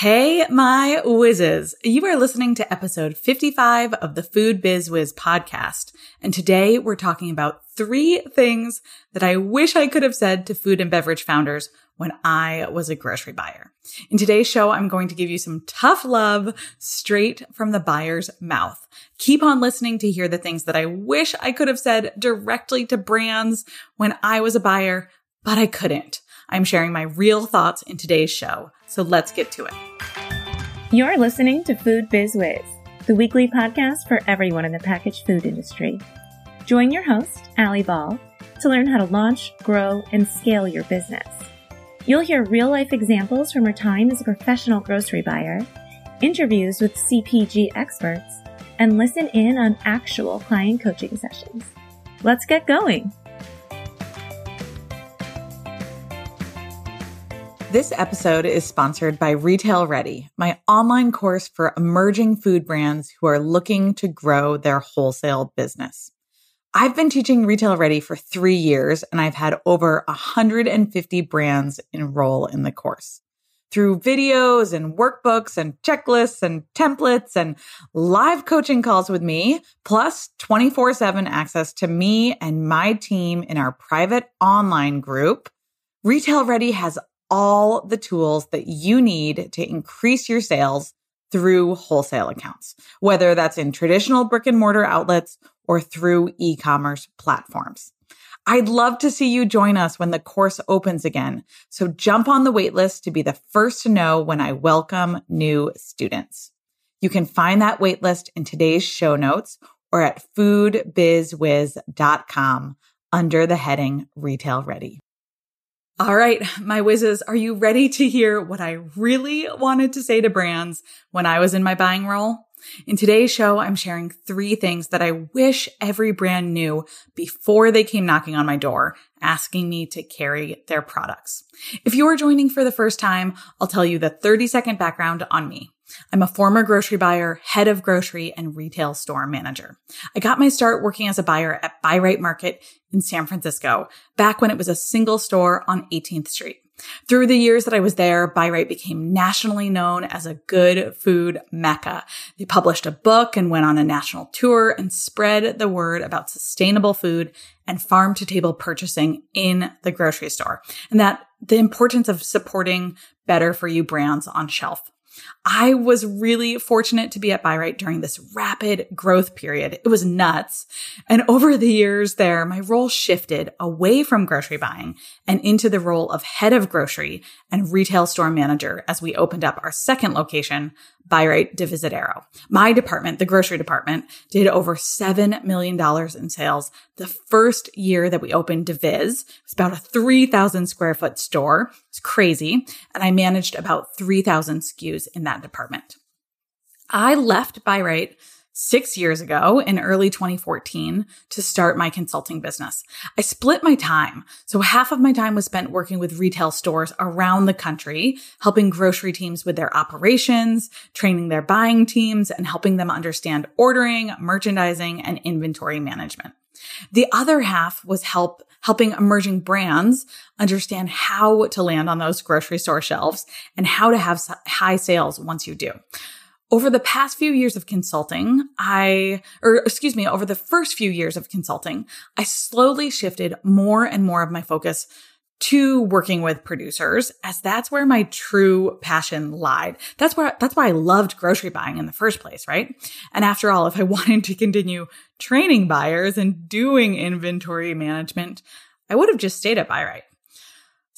Hey, my whizzes. You are listening to episode 55 of the Food Biz Wiz podcast. And today we're talking about three things that I wish I could have said to food and beverage founders when I was a grocery buyer. In today's show, I'm going to give you some tough love straight from the buyer's mouth. Keep on listening to hear the things that I wish I could have said directly to brands when I was a buyer, but I couldn't. I'm sharing my real thoughts in today's show. So let's get to it. You're listening to Food Biz Wiz, the weekly podcast for everyone in the packaged food industry. Join your host, Ali Ball, to learn how to launch, grow, and scale your business. You'll hear real life examples from her time as a professional grocery buyer, interviews with CPG experts, and listen in on actual client coaching sessions. Let's get going. This episode is sponsored by Retail Ready, my online course for emerging food brands who are looking to grow their wholesale business. I've been teaching Retail Ready for three years and I've had over 150 brands enroll in the course. Through videos and workbooks and checklists and templates and live coaching calls with me, plus 24 7 access to me and my team in our private online group, Retail Ready has all the tools that you need to increase your sales through wholesale accounts, whether that's in traditional brick and mortar outlets or through e-commerce platforms. I'd love to see you join us when the course opens again. So jump on the waitlist to be the first to know when I welcome new students. You can find that waitlist in today's show notes or at foodbizwiz.com under the heading Retail Ready. All right, my whizzes, are you ready to hear what I really wanted to say to brands when I was in my buying role? In today's show, I'm sharing three things that I wish every brand knew before they came knocking on my door, asking me to carry their products. If you are joining for the first time, I'll tell you the 30 second background on me. I'm a former grocery buyer, head of grocery and retail store manager. I got my start working as a buyer at Bi-Rite Market in San Francisco, back when it was a single store on 18th Street. Through the years that I was there, Bi-Rite became nationally known as a good food mecca. They published a book and went on a national tour and spread the word about sustainable food and farm to table purchasing in the grocery store and that the importance of supporting better for you brands on shelf. I was really fortunate to be at Bi-Rite during this rapid growth period. It was nuts. And over the years there, my role shifted away from grocery buying and into the role of head of grocery and retail store manager as we opened up our second location, Bi-Rite Divisadero. My department, the grocery department, did over $7 million in sales the first year that we opened Diviz. It was about a 3,000 square foot store. It's crazy. And I managed about 3,000 SKUs in that department. I left Bi-Rite six years ago in early 2014 to start my consulting business. I split my time. So half of my time was spent working with retail stores around the country, helping grocery teams with their operations, training their buying teams, and helping them understand ordering, merchandising, and inventory management. The other half was help helping emerging brands understand how to land on those grocery store shelves and how to have high sales once you do over the past few years of consulting, I, or excuse me, over the first few years of consulting, I slowly shifted more and more of my focus to working with producers as that's where my true passion lied. That's where, that's why I loved grocery buying in the first place, right? And after all, if I wanted to continue training buyers and doing inventory management, I would have just stayed at Bi-Rite.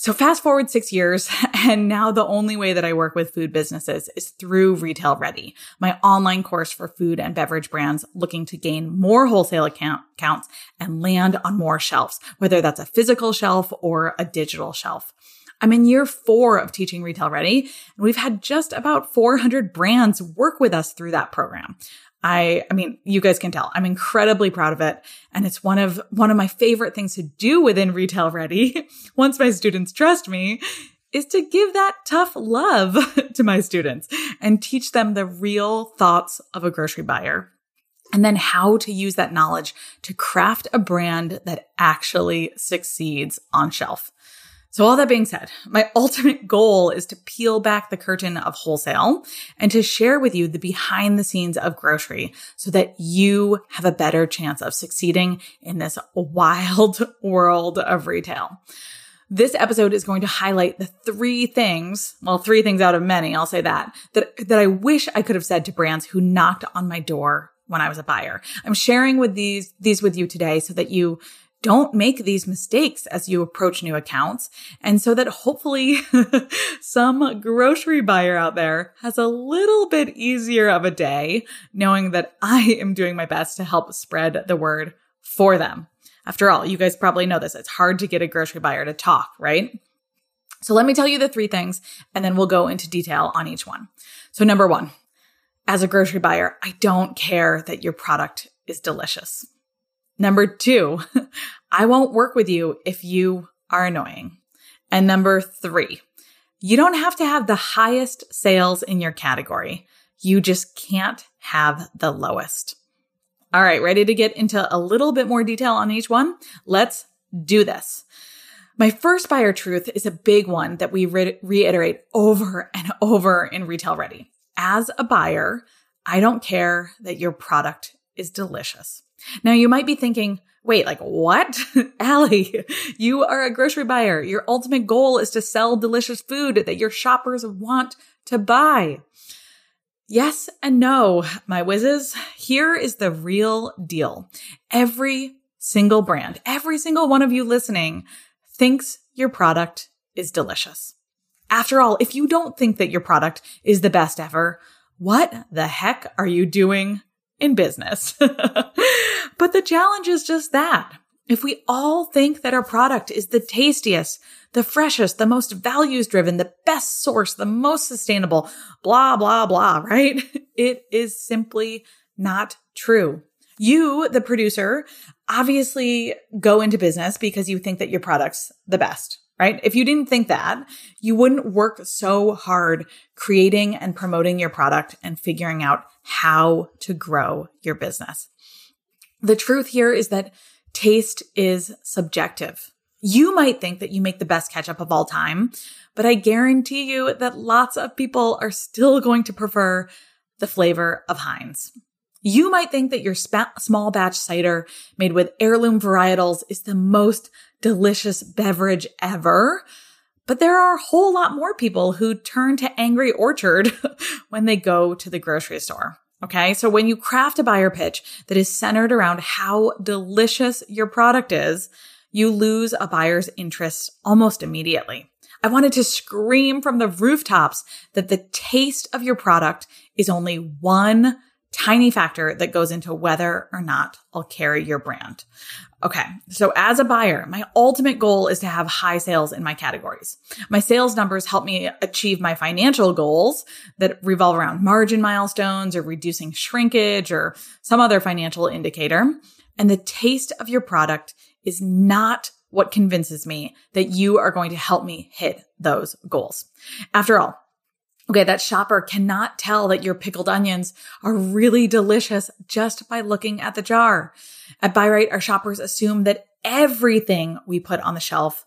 So fast forward six years, and now the only way that I work with food businesses is through Retail Ready, my online course for food and beverage brands looking to gain more wholesale account accounts and land on more shelves, whether that's a physical shelf or a digital shelf. I'm in year four of teaching Retail Ready, and we've had just about 400 brands work with us through that program. I, I mean, you guys can tell I'm incredibly proud of it. And it's one of, one of my favorite things to do within Retail Ready. Once my students trust me is to give that tough love to my students and teach them the real thoughts of a grocery buyer. And then how to use that knowledge to craft a brand that actually succeeds on shelf. So all that being said, my ultimate goal is to peel back the curtain of wholesale and to share with you the behind the scenes of grocery so that you have a better chance of succeeding in this wild world of retail. This episode is going to highlight the three things, well, three things out of many, I'll say that, that, that I wish I could have said to brands who knocked on my door when I was a buyer. I'm sharing with these, these with you today so that you don't make these mistakes as you approach new accounts. And so that hopefully some grocery buyer out there has a little bit easier of a day knowing that I am doing my best to help spread the word for them. After all, you guys probably know this. It's hard to get a grocery buyer to talk, right? So let me tell you the three things and then we'll go into detail on each one. So number one, as a grocery buyer, I don't care that your product is delicious. Number two, I won't work with you if you are annoying. And number three, you don't have to have the highest sales in your category. You just can't have the lowest. All right, ready to get into a little bit more detail on each one? Let's do this. My first buyer truth is a big one that we re- reiterate over and over in Retail Ready. As a buyer, I don't care that your product is delicious. Now you might be thinking, wait, like what? Ali, you are a grocery buyer. Your ultimate goal is to sell delicious food that your shoppers want to buy. Yes and no, my whizzes. Here is the real deal. Every single brand, every single one of you listening thinks your product is delicious. After all, if you don't think that your product is the best ever, what the heck are you doing in business. but the challenge is just that. If we all think that our product is the tastiest, the freshest, the most values driven, the best source, the most sustainable, blah, blah, blah, right? It is simply not true. You, the producer, obviously go into business because you think that your product's the best, right? If you didn't think that, you wouldn't work so hard creating and promoting your product and figuring out how to grow your business. The truth here is that taste is subjective. You might think that you make the best ketchup of all time, but I guarantee you that lots of people are still going to prefer the flavor of Heinz. You might think that your small batch cider made with heirloom varietals is the most delicious beverage ever. But there are a whole lot more people who turn to Angry Orchard when they go to the grocery store. Okay. So when you craft a buyer pitch that is centered around how delicious your product is, you lose a buyer's interest almost immediately. I wanted to scream from the rooftops that the taste of your product is only one tiny factor that goes into whether or not I'll carry your brand. Okay. So as a buyer, my ultimate goal is to have high sales in my categories. My sales numbers help me achieve my financial goals that revolve around margin milestones or reducing shrinkage or some other financial indicator. And the taste of your product is not what convinces me that you are going to help me hit those goals. After all, Okay, that shopper cannot tell that your pickled onions are really delicious just by looking at the jar. At Bi-Rite, our shoppers assume that everything we put on the shelf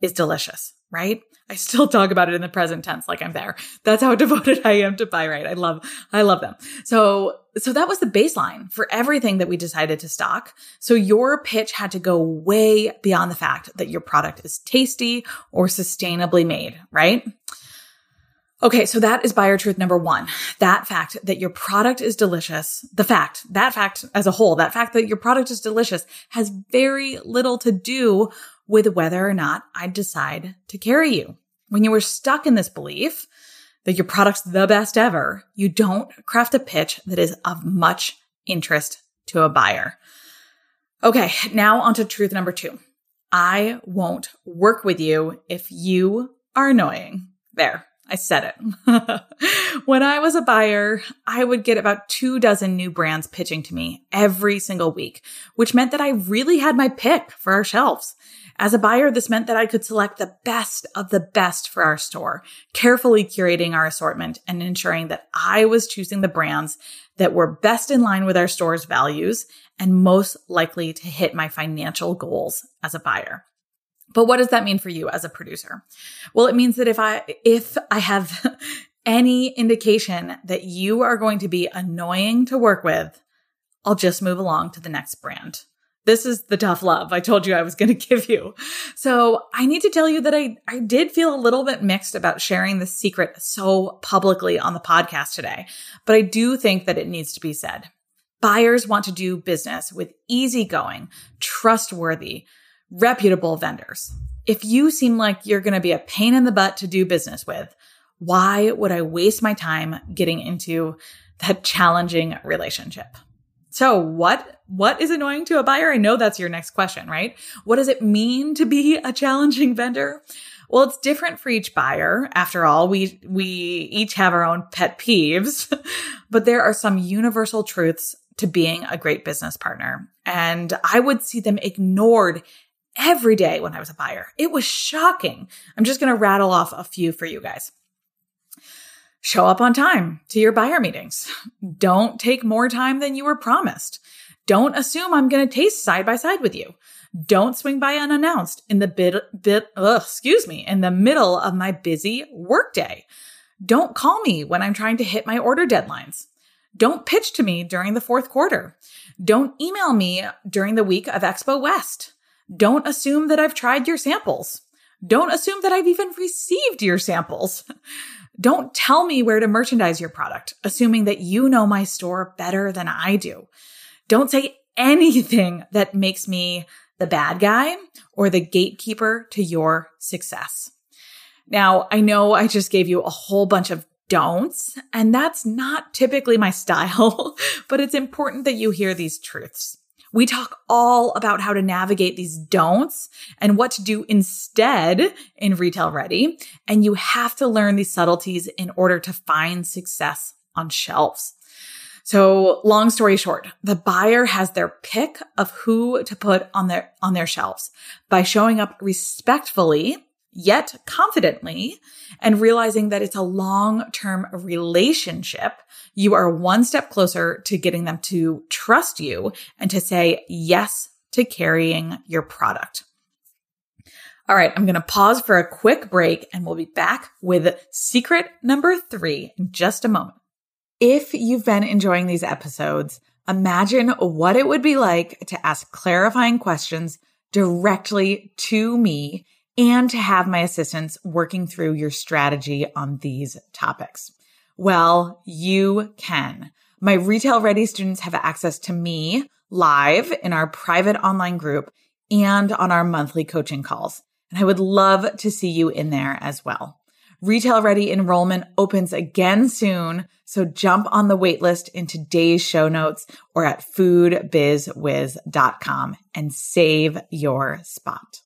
is delicious, right? I still talk about it in the present tense like I'm there. That's how devoted I am to Bi-Rite. I love, I love them. So, so that was the baseline for everything that we decided to stock. So your pitch had to go way beyond the fact that your product is tasty or sustainably made, right? Okay, so that is buyer truth number one. That fact that your product is delicious, the fact, that fact as a whole, that fact that your product is delicious has very little to do with whether or not I decide to carry you. When you are stuck in this belief that your product's the best ever, you don't craft a pitch that is of much interest to a buyer. Okay, now onto truth number two. I won't work with you if you are annoying. There. I said it. when I was a buyer, I would get about two dozen new brands pitching to me every single week, which meant that I really had my pick for our shelves. As a buyer, this meant that I could select the best of the best for our store, carefully curating our assortment and ensuring that I was choosing the brands that were best in line with our store's values and most likely to hit my financial goals as a buyer. But what does that mean for you as a producer? Well, it means that if I, if I have any indication that you are going to be annoying to work with, I'll just move along to the next brand. This is the tough love I told you I was going to give you. So I need to tell you that I, I did feel a little bit mixed about sharing the secret so publicly on the podcast today, but I do think that it needs to be said. Buyers want to do business with easygoing, trustworthy, reputable vendors. If you seem like you're going to be a pain in the butt to do business with, why would I waste my time getting into that challenging relationship? So what, what is annoying to a buyer? I know that's your next question, right? What does it mean to be a challenging vendor? Well, it's different for each buyer. After all, we, we each have our own pet peeves, but there are some universal truths to being a great business partner. And I would see them ignored every day when I was a buyer. It was shocking. I'm just going to rattle off a few for you guys. Show up on time to your buyer meetings. Don't take more time than you were promised. Don't assume I'm going to taste side by side with you. Don't swing by unannounced in the bit, bit, ugh, excuse me, in the middle of my busy workday. Don't call me when I'm trying to hit my order deadlines. Don't pitch to me during the fourth quarter. Don't email me during the week of Expo West. Don't assume that I've tried your samples. Don't assume that I've even received your samples. Don't tell me where to merchandise your product, assuming that you know my store better than I do. Don't say anything that makes me the bad guy or the gatekeeper to your success. Now, I know I just gave you a whole bunch of don'ts, and that's not typically my style, but it's important that you hear these truths. We talk all about how to navigate these don'ts and what to do instead in retail ready. And you have to learn these subtleties in order to find success on shelves. So long story short, the buyer has their pick of who to put on their, on their shelves by showing up respectfully yet confidently and realizing that it's a long term relationship, you are one step closer to getting them to trust you and to say yes to carrying your product. All right, I'm going to pause for a quick break and we'll be back with secret number three in just a moment. If you've been enjoying these episodes, imagine what it would be like to ask clarifying questions directly to me and to have my assistants working through your strategy on these topics? Well, you can. My retail ready students have access to me live in our private online group and on our monthly coaching calls. And I would love to see you in there as well. Retail Ready enrollment opens again soon, so jump on the waitlist in today's show notes or at foodbizwiz.com and save your spot.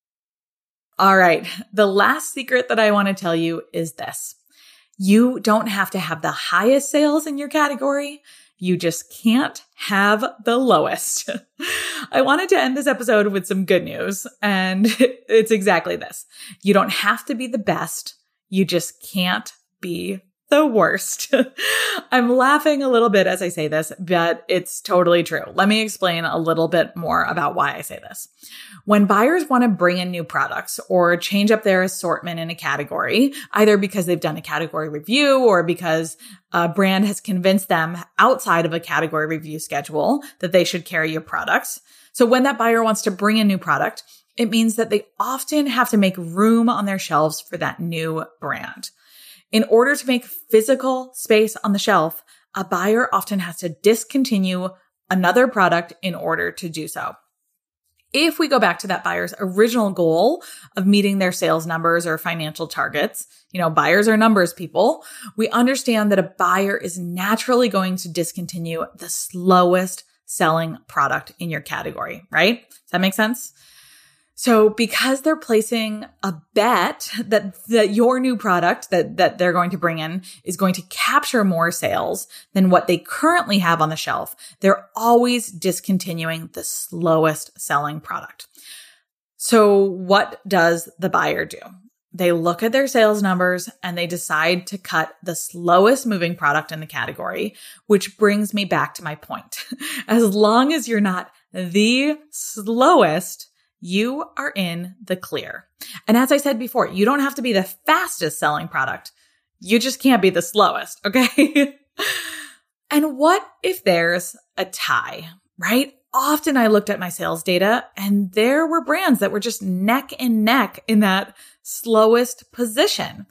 All right. The last secret that I want to tell you is this. You don't have to have the highest sales in your category. You just can't have the lowest. I wanted to end this episode with some good news, and it's exactly this. You don't have to be the best. You just can't be the worst. I'm laughing a little bit as I say this, but it's totally true. Let me explain a little bit more about why I say this. When buyers want to bring in new products or change up their assortment in a category, either because they've done a category review or because a brand has convinced them outside of a category review schedule that they should carry your products. So when that buyer wants to bring a new product, it means that they often have to make room on their shelves for that new brand. In order to make physical space on the shelf, a buyer often has to discontinue another product in order to do so. If we go back to that buyer's original goal of meeting their sales numbers or financial targets, you know, buyers are numbers people, we understand that a buyer is naturally going to discontinue the slowest selling product in your category, right? Does that make sense? So because they're placing a bet that, that your new product that, that they're going to bring in is going to capture more sales than what they currently have on the shelf, they're always discontinuing the slowest selling product. So what does the buyer do? They look at their sales numbers and they decide to cut the slowest moving product in the category, which brings me back to my point. As long as you're not the slowest, you are in the clear. And as I said before, you don't have to be the fastest selling product. You just can't be the slowest, okay? and what if there's a tie, right? Often I looked at my sales data and there were brands that were just neck and neck in that slowest position.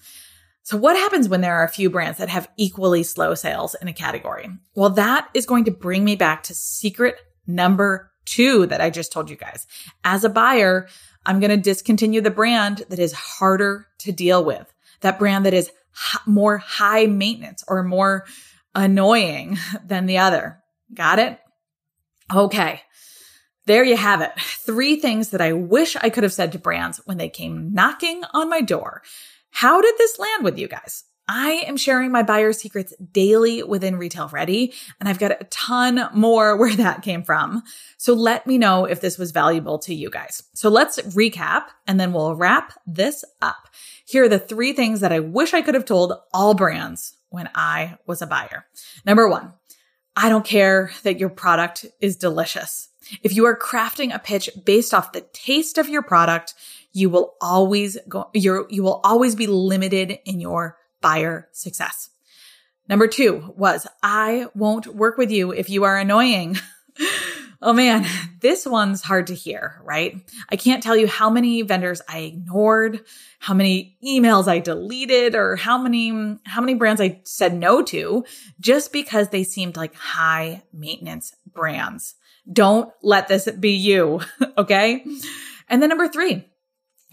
So what happens when there are a few brands that have equally slow sales in a category? Well, that is going to bring me back to secret number two that I just told you guys. As a buyer, I'm going to discontinue the brand that is harder to deal with. That brand that is more high maintenance or more annoying than the other. Got it? Okay. There you have it. Three things that I wish I could have said to brands when they came knocking on my door. How did this land with you guys? I am sharing my buyer secrets daily within Retail Ready, and I've got a ton more where that came from. So let me know if this was valuable to you guys. So let's recap and then we'll wrap this up. Here are the three things that I wish I could have told all brands when I was a buyer. Number one, I don't care that your product is delicious. If you are crafting a pitch based off the taste of your product, you will always go, you're, you will always be limited in your buyer success. Number two was I won't work with you if you are annoying. oh man, this one's hard to hear, right? I can't tell you how many vendors I ignored, how many emails I deleted, or how many, how many brands I said no to just because they seemed like high maintenance brands. Don't let this be you. okay. And then number three,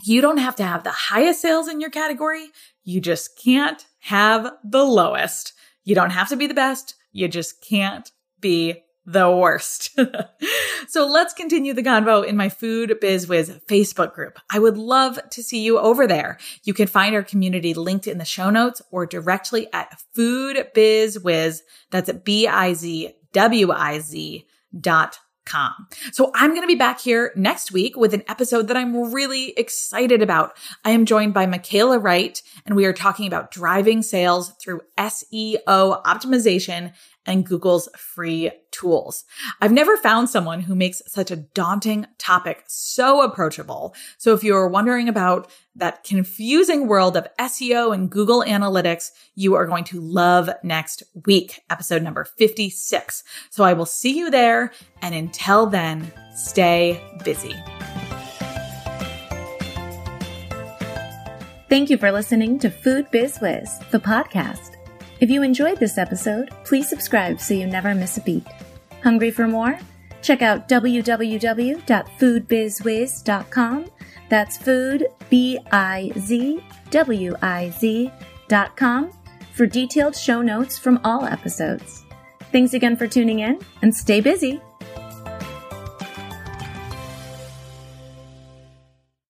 you don't have to have the highest sales in your category. You just can't have the lowest. You don't have to be the best. You just can't be the worst. so let's continue the convo in my Food Biz Wiz Facebook group. I would love to see you over there. You can find our community linked in the show notes or directly at Food Biz Wiz. That's B-I-Z-W-I-Z dot Com. So I'm going to be back here next week with an episode that I'm really excited about. I am joined by Michaela Wright and we are talking about driving sales through SEO optimization and Google's free tools. I've never found someone who makes such a daunting topic so approachable. So if you're wondering about that confusing world of SEO and Google Analytics, you are going to love next week, episode number 56. So I will see you there. And until then, stay busy. Thank you for listening to Food Biz Wiz, the podcast. If you enjoyed this episode, please subscribe so you never miss a beat. Hungry for more? Check out www.foodbizwiz.com. That's food, B-I-Z-W-I-Z dot com for detailed show notes from all episodes. Thanks again for tuning in and stay busy.